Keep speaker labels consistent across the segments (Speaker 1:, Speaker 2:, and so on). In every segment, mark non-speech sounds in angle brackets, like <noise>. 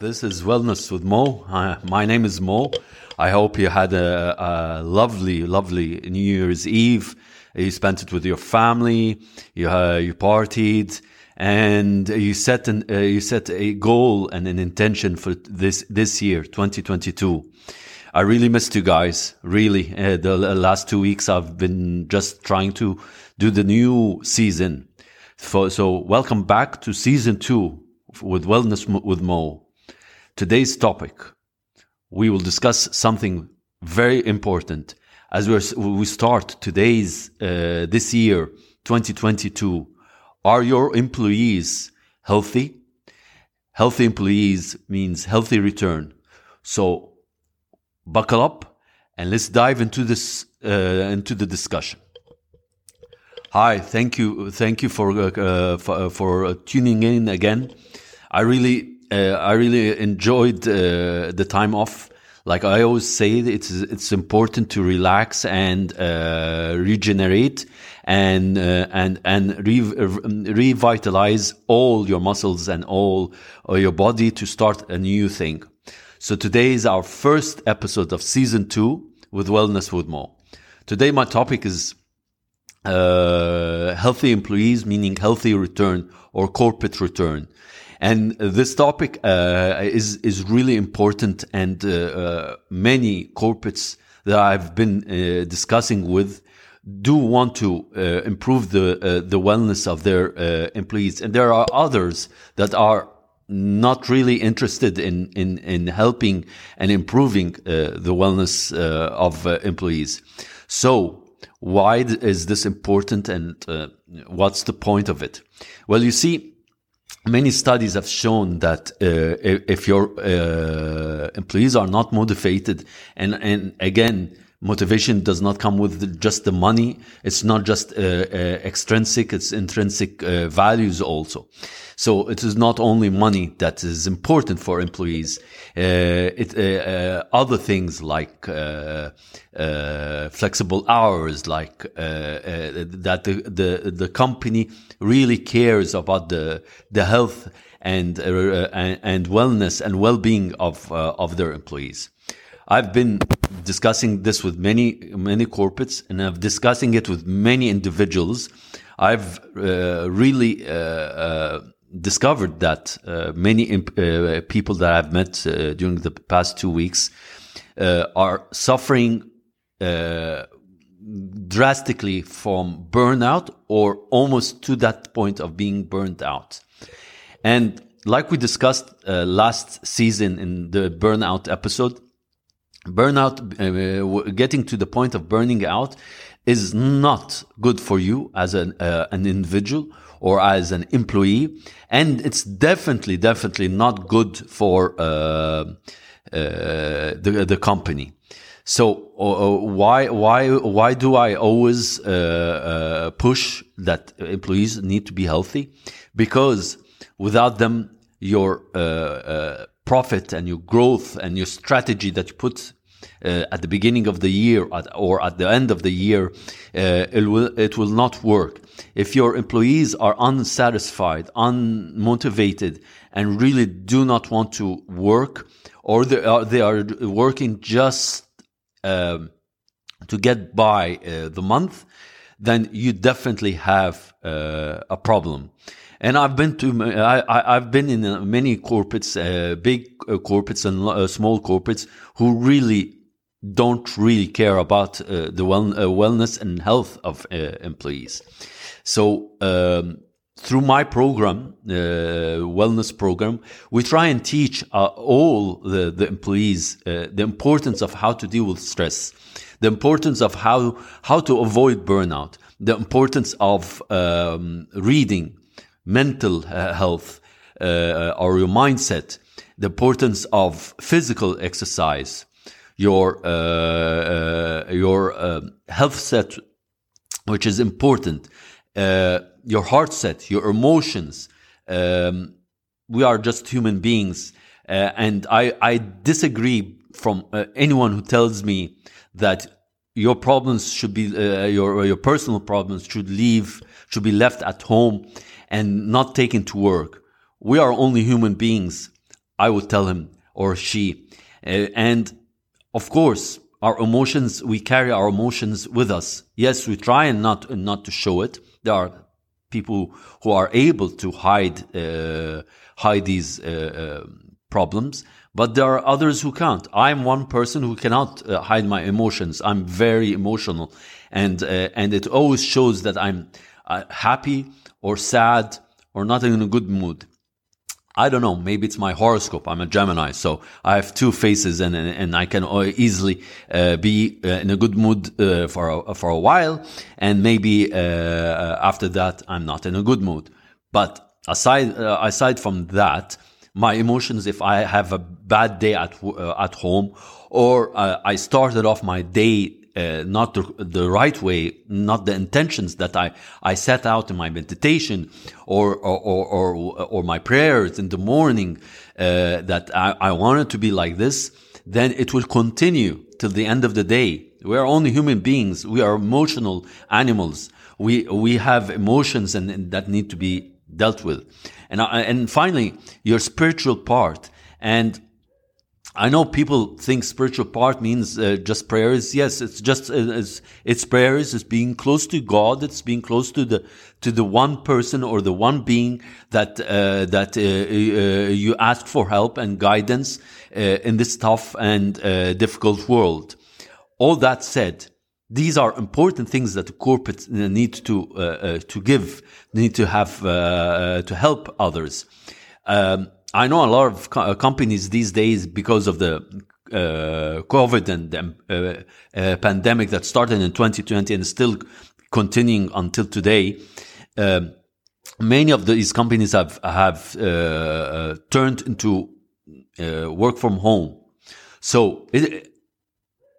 Speaker 1: This is Wellness with Mo. Uh, my name is Mo. I hope you had a, a, lovely, lovely New Year's Eve. You spent it with your family. You uh, you partied, and you set an, uh, you set a goal and an intention for this this year, 2022. I really missed you guys. Really, uh, the last two weeks I've been just trying to do the new season. So, so welcome back to season two with Wellness with Mo. Today's topic, we will discuss something very important as we start today's uh, this year 2022. Are your employees healthy? Healthy employees means healthy return. So buckle up and let's dive into this uh, into the discussion. Hi, thank you, thank you for uh, for, for tuning in again. I really, uh, I really enjoyed uh, the time off. Like I always say, it's it's important to relax and uh, regenerate and uh, and and re revitalize all your muscles and all your body to start a new thing. So today is our first episode of season two with Wellness with Mo. Today my topic is uh, healthy employees, meaning healthy return or corporate return. And this topic uh, is is really important, and uh, uh, many corporates that I've been uh, discussing with do want to uh, improve the the wellness of their employees, and there are others that are not really interested in in in helping and improving the wellness of employees. So why is this important and uh, what's the point of it? Well, you see, many studies have shown that uh, if your uh, employees are not motivated and and again motivation does not come with just the money it's not just uh, uh extrinsic it's intrinsic uh, values also so it is not only money that is important for employees. Uh, it, uh, uh other things like flexible hours, like that the, the the company really cares about the the health and and wellness and well-being of of their employees. I've been discussing this with many many corporates, and I've discussing it with many individuals. I've uh, really uh, uh, discovered that uh, many people that I've met during the past two weeks are suffering drastically from burnout or almost to that point of being burnt out. And like we discussed uh, last season in the burnout episode, burnout, getting to the point of burning out is not good for you as an, an individual or as an employee. And it's definitely, definitely not good for uh, uh, the, the company. So uh, why why why do I always uh, uh, push that employees need to be healthy? Because without them, your uh, profit and your growth and your strategy that you put uh, at the beginning of the year or at the end of the year, uh, it will it will not work. If your employees are unsatisfied, unmotivated, and really do not want to work, or they are, they are working just um, to get by uh, the month, then you definitely have uh, a problem. And I've been to, I, have been in many corporates, uh, big uh, corporates and uh, small corporates who really don't really care about uh, the well, uh, wellness and health of uh, employees. So um, through my program, uh, wellness program, we try and teach uh, all the, the employees uh, the importance of how to deal with stress, the importance of how how to avoid burnout, the importance of um, reading, mental health, or your mindset, the importance of physical exercise your uh, uh, your uh, health set, which is important, your heart set, your emotions. Um, we are just human beings, and I I disagree from anyone who tells me that your problems should be uh, your your personal problems should leave should be left at home and not taken to work. We are only human beings. I would tell him or she. Uh, and of course, our emotions, we carry our emotions with us. Yes, we try and not, not to show it. There are people who are able to hide, uh, hide these, uh, uh problems, but there are others who can't. I'm one person who cannot uh, hide my emotions. I'm very emotional and, uh, and it always shows that I'm happy or sad or not in a good mood. I don't know. Maybe it's my horoscope. I'm a Gemini, so I have two faces, and and, and I can easily uh, be uh, in a good mood uh, for a, for a while, and maybe uh, uh, after that I'm not in a good mood. But aside uh, aside from that, my emotions, if I have a bad day at at home, or I started off my day uh, not the, the right way, not the intentions that I, I set out in my meditation or, or, or, or, or my prayers in the morning, uh, that I, I wanted to be like this, then it will continue till the end of the day. We are only human beings. We are emotional animals. We, we have emotions and, and that need to be dealt with. And, and finally, your spiritual part. And I know people think spiritual part means uh, just prayers. Yes, it's just uh, it's, it's prayers. It's being close to God. It's being close to the to the one person or the one being that uh, that uh, uh, you ask for help and guidance uh, in this tough and difficult world. All that said, these are important things that the corporate need to to give, need to have to help others. Um, I know a lot of co- uh, companies these days because of the uh, COVID and the uh, uh, pandemic that started in 2020 and still continuing until today. Um, many of these companies have have uh, uh, turned into work from home. So it,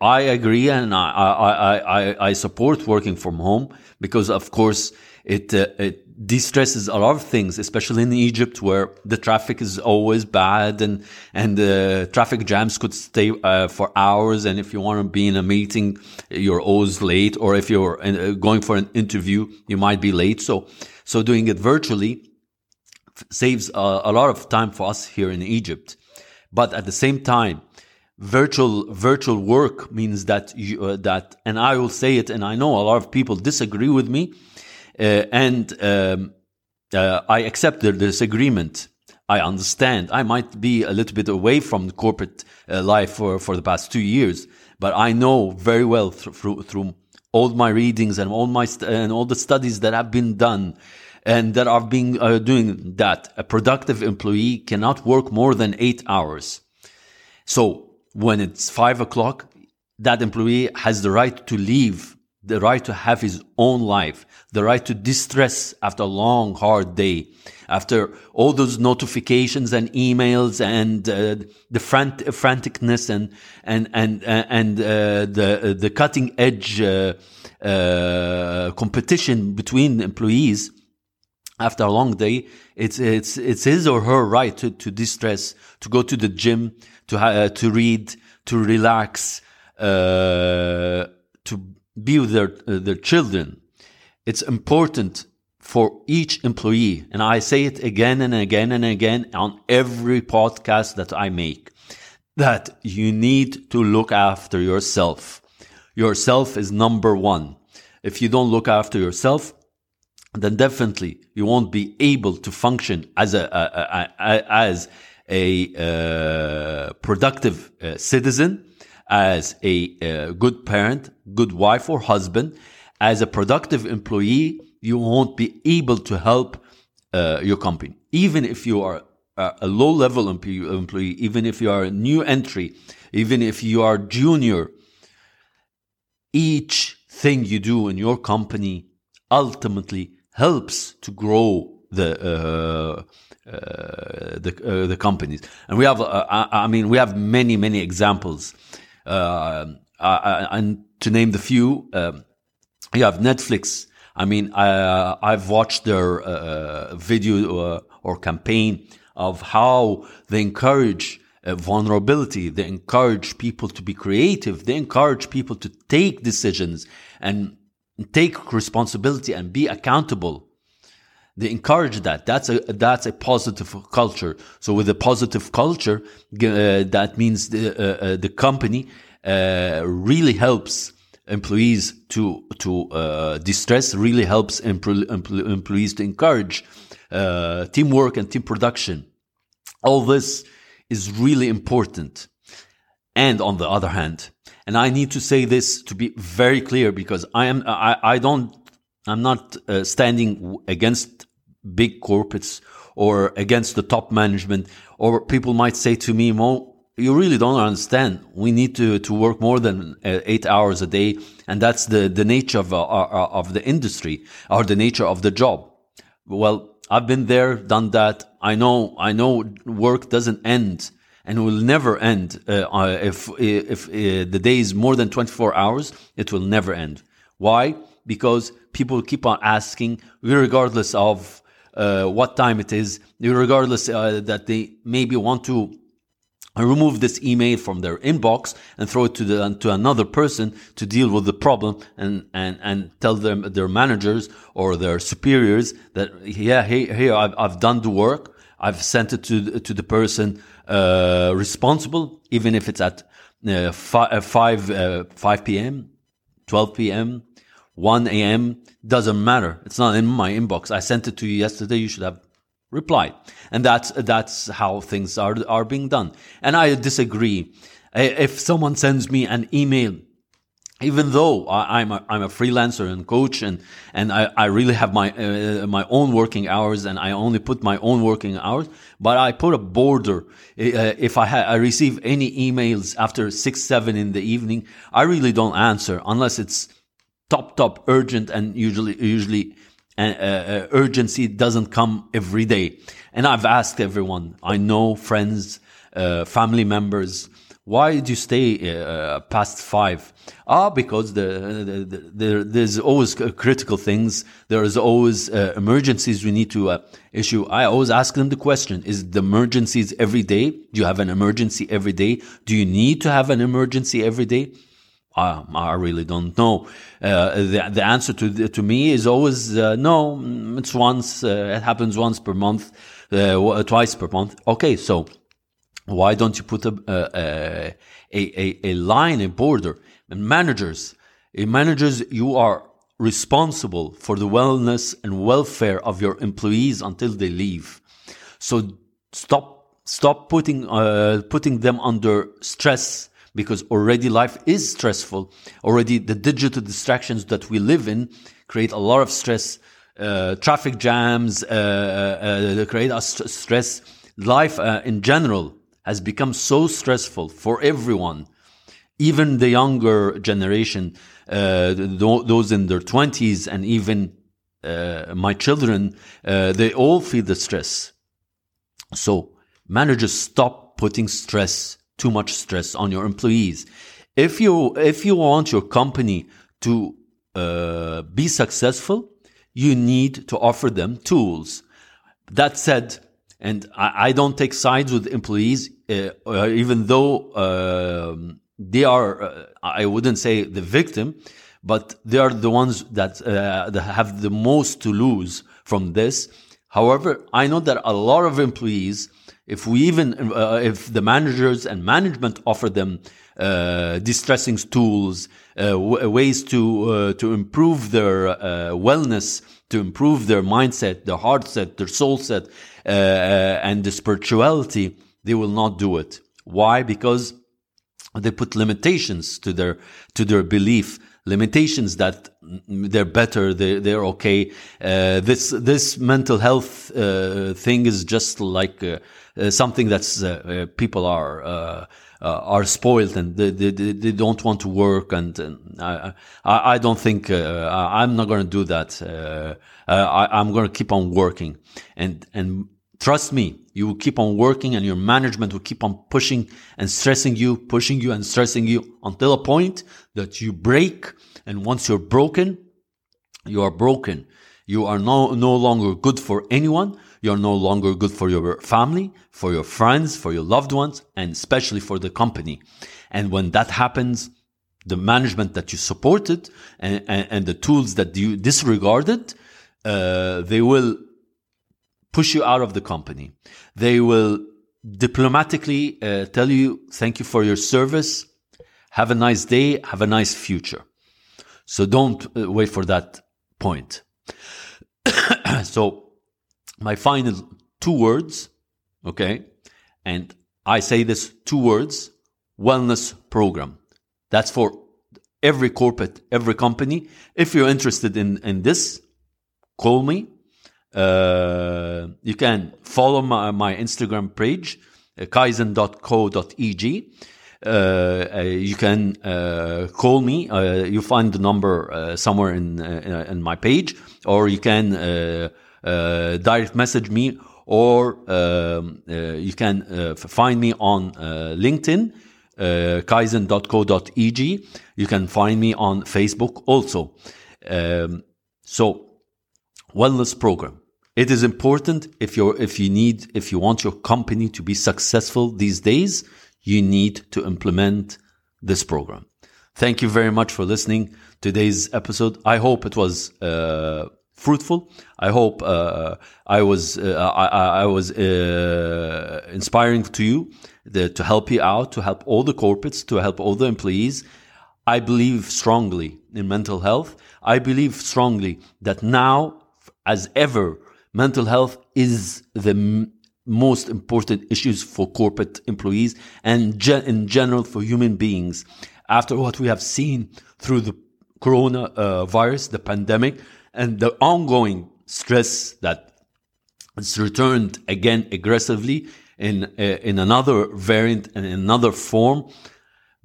Speaker 1: I agree and I, I, I, I support working from home because of course it, it de-stresses a lot of things, especially in Egypt where the traffic is always bad and, and the traffic jams could stay uh, for hours. And if you want to be in a meeting, you're always late. Or if you're uh, going for an interview, you might be late. So, so doing it virtually saves a, a lot of time for us here in Egypt. But at the same time, virtual virtual work means that you, uh, that and I will say it and I know a lot of people disagree with me and um, uh, I accept the disagreement. I understand. I might be a little bit away from the corporate uh, life for, for the past two years, but I know very well th- through, through all my readings and all my st- and all the studies that have been done and that are being uh, doing that a productive employee cannot work more than eight hours. So when it's five o'clock, that employee has the right to leave the right to have his own life, the right to distress after a long, hard day, after all those notifications and emails and uh, the frant- franticness and and and uh, and uh, the the cutting edge uh, uh, competition between employees. After a long day, it's it's it's his or her right to, to distress, to go to the gym, to uh, to read, to relax, to be with their, uh, their children. It's important for each employee. And I say it again and again and again on every podcast that I make that you need to look after yourself. Yourself is number one. If you don't look after yourself, then definitely you won't be able to function as a, a, a, a as a uh, productive uh, citizen as a, a good parent, good wife or husband, as a productive employee, you won't be able to help uh, your company. Even if you are a low level employee, even if you are a new entry, even if you are junior, each thing you do in your company ultimately helps to grow the uh, uh, the uh, the companies. And we have, uh, I, I mean, we have many many examples. Uh, and to name the few, um, you have Netflix. I mean, I, I've watched their uh, video uh, or campaign of how they encourage uh, vulnerability. They encourage people to be creative. They encourage people to take decisions and take responsibility and be accountable. They encourage that. That's a that's a positive culture. So with a positive culture, uh, that means the uh, uh, the company uh, really helps employees to to uh, distress. Really helps empl- empl- employees to encourage uh, teamwork and team production. All this is really important. And on the other hand, and I need to say this to be very clear because I am I, I don't I'm not uh, standing against big corporates or against the top management. Or people might say to me, Mo, you really don't understand. We need to, to work more than uh, eight hours a day. And that's the, the nature of, uh, uh of the industry or the nature of the job. Well, I've been there, done that. I know, I know work doesn't end and will never end. Uh, uh if, if uh, the day is more than 24 hours, it will never end. Why? Because people keep on asking, regardless of uh, what time it is, regardless uh, that they maybe want to remove this email from their inbox and throw it to the to another person to deal with the problem and and and tell them their managers or their superiors that yeah hey here I've, I've done the work. I've sent it to to the person uh, responsible even if it's at uh, uh, five, uh, 5 p.m 12 p.m 1 a.m. Doesn't matter. It's not in my inbox. I sent it to you yesterday. You should have replied. And that's, that's how things are, are being done. And I disagree. If someone sends me an email, even though I, am a, I'm a freelancer and coach and, and I, I really have my, uh, my own working hours and I only put my own working hours, but I put a border. Uh, if I, ha- I receive any emails after six, seven in the evening, I really don't answer unless it's top top urgent and usually usually uh, uh, urgency doesn't come every day. And I've asked everyone I know, friends, uh, family members, why do you stay uh, past five? Ah, because the, the, the, the, there's always critical things. There is always uh, emergencies we need to uh, issue. I always ask them the question: Is the emergencies every day? Do you have an emergency every day? Do you need to have an emergency every day? I, I really don't know. Uh, the, the answer to to me is always uh, no. Mm, it's once. Uh, it happens once per month, uh, twice per month. Okay, so why don't you put a a, a, a line, a border? And managers, managers, you are responsible for the wellness and welfare of your employees until they leave. So stop stop putting uh, putting them under stress because already life is stressful. Already the digital distractions that we live in create a lot of stress. Uh, traffic jams uh, uh, uh create us stress. Life uh, in general has become so stressful for everyone, even the younger generation, uh, those in their twenties, and even my children. they all feel the stress. So managers stop putting stress too much stress on your employees. If you if you want your company to uh, be successful, you need to offer them tools. That said, and I, I don't take sides with employees, uh, uh, even though um, they are, uh, I wouldn't say the victim, but they are the ones that, uh, that have the most to lose from this. However, I know that a lot of employees if we even uh, if the managers and management offer them uh, distressing tools, uh, ways to uh, to improve their uh, wellness, to improve their mindset, their heart set, their soul set, uh, and the spirituality, they will not do it. Why? Because they put limitations to their to their belief limitations that they're better, they're, they're okay. Uh, this this mental health uh, thing is just like uh, uh something that's uh, uh, people are. are spoiled and they, they, they, don't want to work and, and I, I, I don't think I'm not going to do that. I, I'm going to keep on working and and Trust me, you will keep on working and your management will keep on pushing and stressing you, pushing you and stressing you until a point that you break. And once you're broken, you are broken. You are no, no longer good for anyone. You're no longer good for your family, for your friends, for your loved ones, and especially for the company. And when that happens, the management that you supported and, and, and the tools that you disregarded, uh, they will push you out of the company. They will diplomatically uh, tell you, thank you for your service. Have a nice day. Have a nice future. So don't uh, wait for that point. <coughs> so my final two words, okay? And I say this two words, wellness program. That's for every corporate, every company. If you're interested in, in this, call me. Uh, you can follow my, my Instagram page, uh, kaizen.co.eg. Uh, uh, you can uh, call me. You find the number somewhere in in my page, or you can direct message me, or um, you can find me on LinkedIn, kaizen.co.eg. You can find me on Facebook also. Um, so, wellness program. It is important if you if you need if you want your company to be successful these days you need to implement this program. Thank you very much for listening today's episode. I hope it was uh, fruitful. I hope uh, I was uh, I, I, was uh, inspiring to you the, to help you out, to help all the corporates, to help all the employees. I believe strongly in mental health. I believe strongly that now, as ever, mental health is the most important issues for corporate employees and ge- in general for human beings. After what we have seen through the corona uh, virus, the pandemic, and the ongoing stress that has returned again aggressively in uh, in another variant and in another form,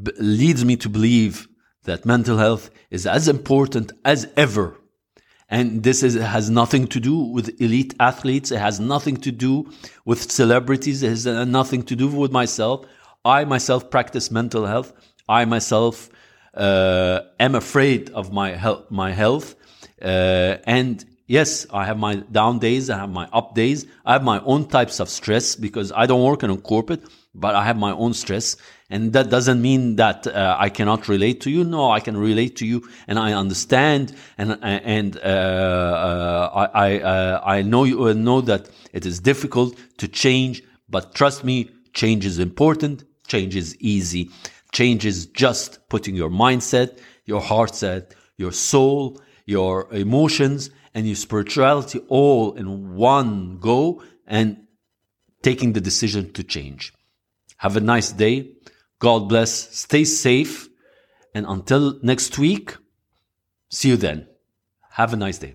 Speaker 1: b- leads me to believe that mental health is as important as ever and this is, has nothing to do with elite athletes. It has nothing to do with celebrities. It has nothing to do with myself. I myself practice mental health. I myself uh, am afraid of my health. My health, uh, and yes, I have my down days. I have my up days. I have my own types of stress because I don't work in a corporate, but I have my own stress. And that doesn't mean that uh, I cannot relate to you. No, I can relate to you, and I understand, and and uh, uh, I uh, I know you uh, know that it is difficult to change, but trust me, change is important. Change is easy. Change is just putting your mindset, your heart set, your soul, your emotions, and your spirituality all in one go, and taking the decision to change. Have a nice day. God bless. Stay safe. And until next week, see you then. Have a nice day.